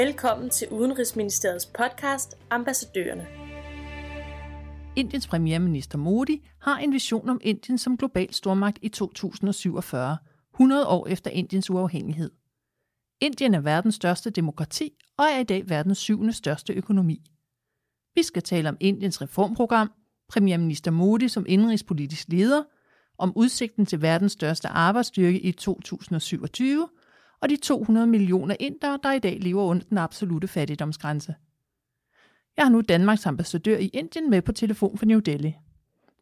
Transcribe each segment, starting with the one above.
Velkommen til Udenrigsministeriets podcast Ambassadørerne. Indiens premierminister Modi har en vision om Indien som global stormagt i 2047, 100 år efter Indiens uafhængighed. Indien er verdens største demokrati og er i dag verdens syvende største økonomi. Vi skal tale om Indiens reformprogram, premierminister Modi som indrigspolitisk leder, om udsigten til verdens største arbejdsstyrke i 2027 og de 200 millioner indere, der i dag lever under den absolute fattigdomsgrænse. Jeg har nu Danmarks ambassadør i Indien med på telefon fra New Delhi.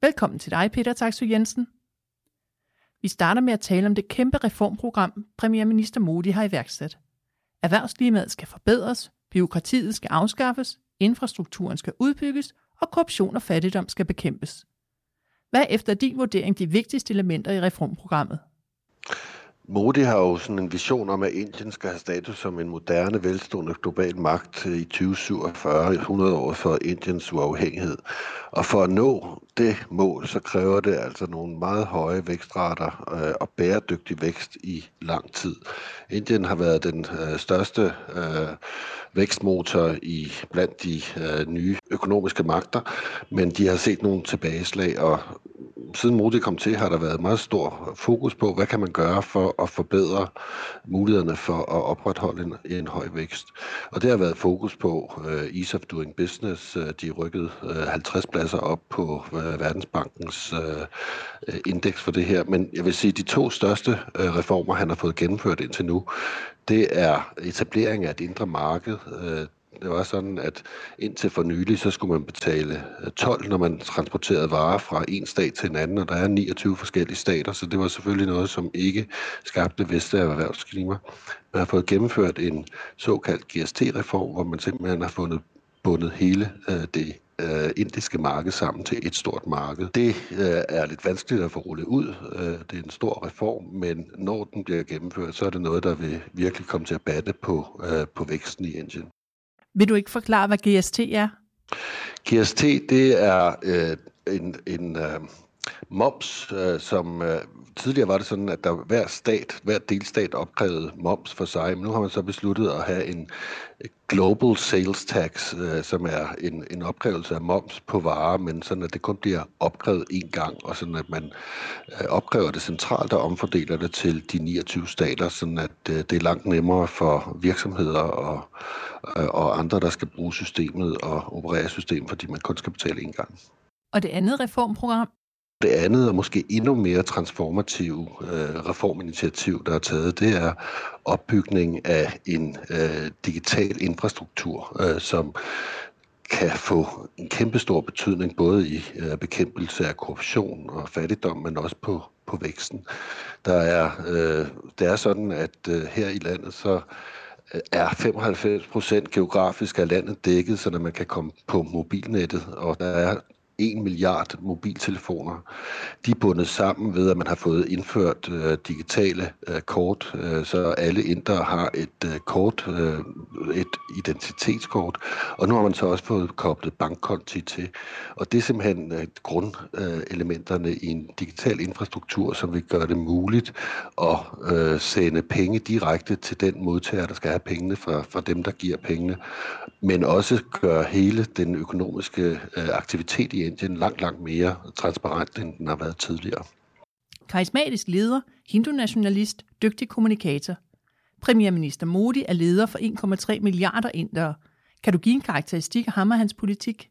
Velkommen til dig, Peter Taksø Jensen. Vi starter med at tale om det kæmpe reformprogram, premierminister Modi har iværksat. Erhvervsklimaet skal forbedres, byråkratiet skal afskaffes, infrastrukturen skal udbygges, og korruption og fattigdom skal bekæmpes. Hvad er efter din vurdering de vigtigste elementer i reformprogrammet? Modi har jo sådan en vision om, at Indien skal have status som en moderne, velstående global magt i 2047, 100 år for Indiens uafhængighed. Og for at nå det mål, så kræver det altså nogle meget høje vækstrater øh, og bæredygtig vækst i lang tid. Indien har været den øh, største øh, vækstmotor i blandt de øh, nye økonomiske magter, men de har set nogle tilbageslag, og siden Modi kom til, har der været meget stor fokus på, hvad kan man gøre for at forbedre mulighederne for at opretholde en, en høj vækst. Og det har været fokus på øh, Ease of Doing Business. Øh, de rykkede øh, 50 pladser op på øh, Verdensbankens øh, øh, indeks for det her. Men jeg vil sige, at de to største øh, reformer, han har fået gennemført indtil nu, det er etablering af et indre marked. øh, det var sådan, at indtil for nylig, så skulle man betale øh, 12, når man transporterede varer fra en stat til en anden, og der er 29 forskellige stater, så det var selvfølgelig noget, som ikke skabte Vestager erhvervsklima. Man har fået gennemført en såkaldt GST-reform, hvor man simpelthen har fundet bundet hele øh, det øh, indiske marked sammen til et stort marked. Det øh, er lidt vanskeligt at få rullet ud. Øh, det er en stor reform, men når den bliver gennemført, så er det noget, der vil virkelig komme til at batte på, øh, på væksten i Indien. Vil du ikke forklare, hvad GST er? GST, det er øh, en, en øh, moms, øh, som øh, tidligere var det sådan, at der hver stat, hver delstat opkrævede moms for sig, men nu har man så besluttet at have en global sales tax, øh, som er en, en opkrævelse af moms på varer, men sådan at det kun bliver opkrævet én gang, og sådan at man øh, opkræver det centralt og omfordeler det til de 29 stater, sådan at øh, det er langt nemmere for virksomheder og, øh, og andre, der skal bruge systemet og operere systemet, fordi man kun skal betale én gang. Og det andet reformprogram, det andet og måske endnu mere transformative øh, reforminitiativ, der er taget, det er opbygning af en øh, digital infrastruktur, øh, som kan få en kæmpestor betydning både i øh, bekæmpelse af korruption og fattigdom, men også på, på væksten. Der er, øh, det er sådan, at øh, her i landet så øh, er 95 procent geografisk af landet dækket, så man kan komme på mobilnettet, og der er 1 milliard mobiltelefoner. De er bundet sammen ved, at man har fået indført øh, digitale øh, kort, øh, så alle indre har et øh, kort, øh, et identitetskort, og nu har man så også fået koblet bankkonti til. Og det er simpelthen øh, grundelementerne øh, i en digital infrastruktur, som vil gøre det muligt at øh, sende penge direkte til den modtager, der skal have pengene fra, fra dem, der giver pengene, men også gøre hele den økonomiske øh, aktivitet i Indien langt, langt mere transparent, end den har været tidligere. Karismatisk leder, hindu-nationalist, dygtig kommunikator. Premierminister Modi er leder for 1,3 milliarder indere. Kan du give en karakteristik af ham og hans politik?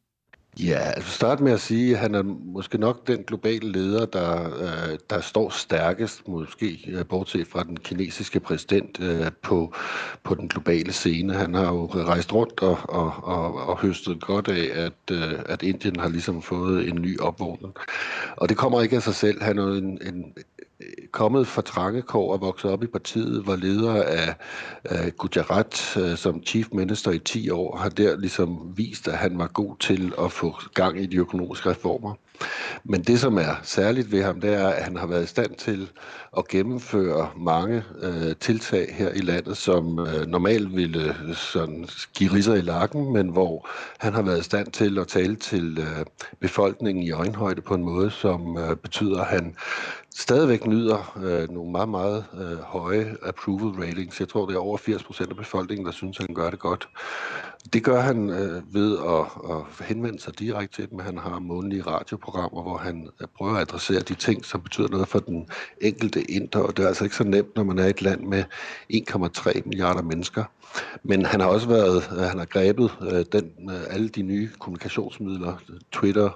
Ja, altså starte med at sige, at han er måske nok den globale leder, der, øh, der står stærkest, måske øh, bortset fra den kinesiske præsident, øh, på, på den globale scene. Han har jo rejst rundt og, og, og, og høstet godt af, at, øh, at Indien har ligesom fået en ny opvågning. Og det kommer ikke af sig selv. Han er en, en, kommet fra Trangekår og vokset op i partiet, var leder af, af Gujarat uh, som chief minister i 10 år, har der ligesom vist, at han var god til at få gang i de økonomiske reformer. Men det, som er særligt ved ham, det er, at han har været i stand til at gennemføre mange øh, tiltag her i landet, som øh, normalt ville øh, sådan, give ridser i lakken, men hvor han har været i stand til at tale til øh, befolkningen i øjenhøjde på en måde, som øh, betyder, at han stadigvæk nyder øh, nogle meget, meget øh, høje approval ratings. Jeg tror, det er over 80 procent af befolkningen, der synes, at han gør det godt. Det gør han øh, ved at, at henvende sig direkte til dem. Han har månedlige radioprogrammer, hvor han øh, prøver at adressere de ting, som betyder noget for den enkelte inder. Og det er altså ikke så nemt, når man er et land med 1,3 milliarder mennesker. Men han har også været, øh, han har grebet øh, den, øh, alle de nye kommunikationsmidler, Twitter,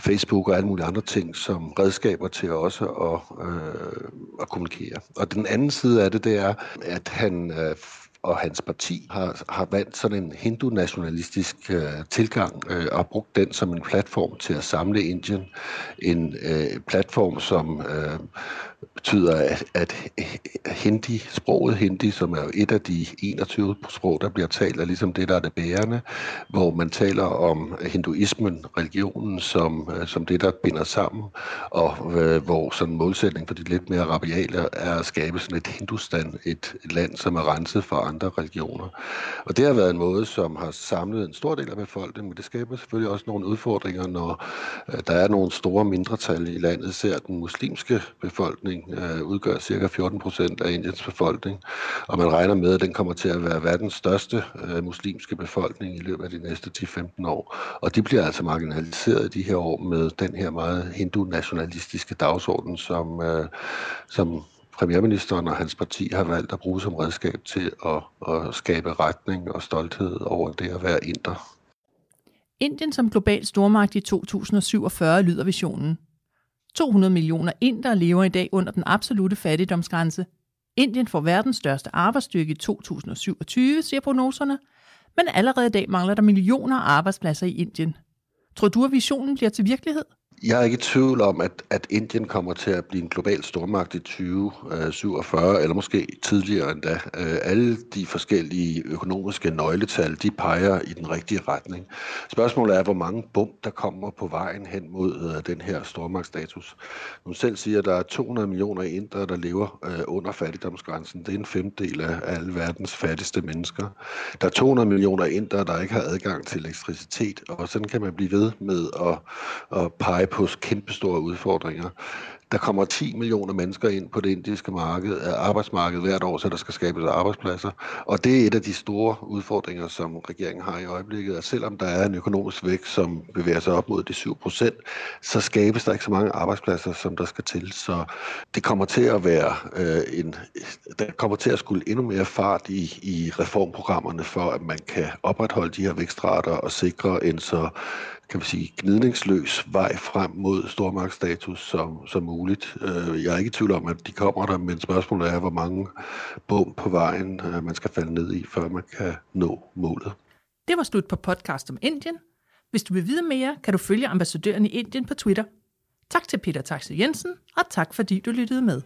Facebook og alle mulige andre ting, som redskaber til også at, øh, at kommunikere. Og den anden side af det, det er, at han øh, og hans parti har, har valgt sådan en hindu-nationalistisk øh, tilgang øh, og brugt den som en platform til at samle Indien. En øh, platform, som øh, betyder, at, at hindi, sproget hindi, som er et af de 21 sprog, der bliver talt, er ligesom det, der er det bærende, hvor man taler om hinduismen, religionen, som, øh, som det, der binder sammen, og øh, hvor sådan målsætning for de lidt mere rabiale er at skabe sådan et hindustan, et land, som er renset for andre religioner. Og det har været en måde, som har samlet en stor del af befolkningen, men det skaber selvfølgelig også nogle udfordringer, når øh, der er nogle store mindretal i landet, ser den muslimske befolkning øh, udgør cirka 14 procent af Indiens befolkning, og man regner med, at den kommer til at være verdens største øh, muslimske befolkning i løbet af de næste 10-15 år. Og de bliver altså marginaliseret i de her år med den her meget hindu-nationalistiske dagsorden, som, øh, som premierministeren og hans parti har valgt at bruge som redskab til at, at skabe retning og stolthed over det at være inder. Indien som global stormagt i 2047 lyder visionen. 200 millioner indere lever i dag under den absolute fattigdomsgrænse. Indien får verdens største arbejdsstyrke i 2027, siger prognoserne, men allerede i dag mangler der millioner af arbejdspladser i Indien. Tror du, at visionen bliver til virkelighed? Jeg er ikke i tvivl om, at, at Indien kommer til at blive en global stormagt i 2047, øh, eller måske tidligere endda. Øh, alle de forskellige økonomiske nøgletal, de peger i den rigtige retning. Spørgsmålet er, hvor mange bump, der kommer på vejen hen mod øh, den her stormagtsstatus. Hun selv siger, at der er 200 millioner indere, der lever under fattigdomsgrænsen. Det er en femtedel af alle verdens fattigste mennesker. Der er 200 millioner indere, der ikke har adgang til elektricitet, og sådan kan man blive ved med at, at pege på kæmpestore udfordringer. Der kommer 10 millioner mennesker ind på det indiske marked, arbejdsmarked hvert år, så der skal skabes arbejdspladser. Og det er et af de store udfordringer, som regeringen har i øjeblikket, at selvom der er en økonomisk vækst, som bevæger sig op mod de 7 procent, så skabes der ikke så mange arbejdspladser, som der skal til. Så det kommer til at være øh, en, der kommer til at skulle endnu mere fart i, i reformprogrammerne for, at man kan opretholde de her vækstrater og sikre en så kan man sige, gnidningsløs vej frem mod stormagtsstatus som, som muligt. Øh, jeg er ikke i tvivl om, at de kommer der, men spørgsmålet er, hvor mange bum på vejen øh, man skal falde ned i, før man kan nå målet. Det var slut på podcast om Indien. Hvis du vil vide mere, kan du følge ambassadøren i Indien på Twitter. Tak til Peter Taxe Jensen, og tak fordi du lyttede med.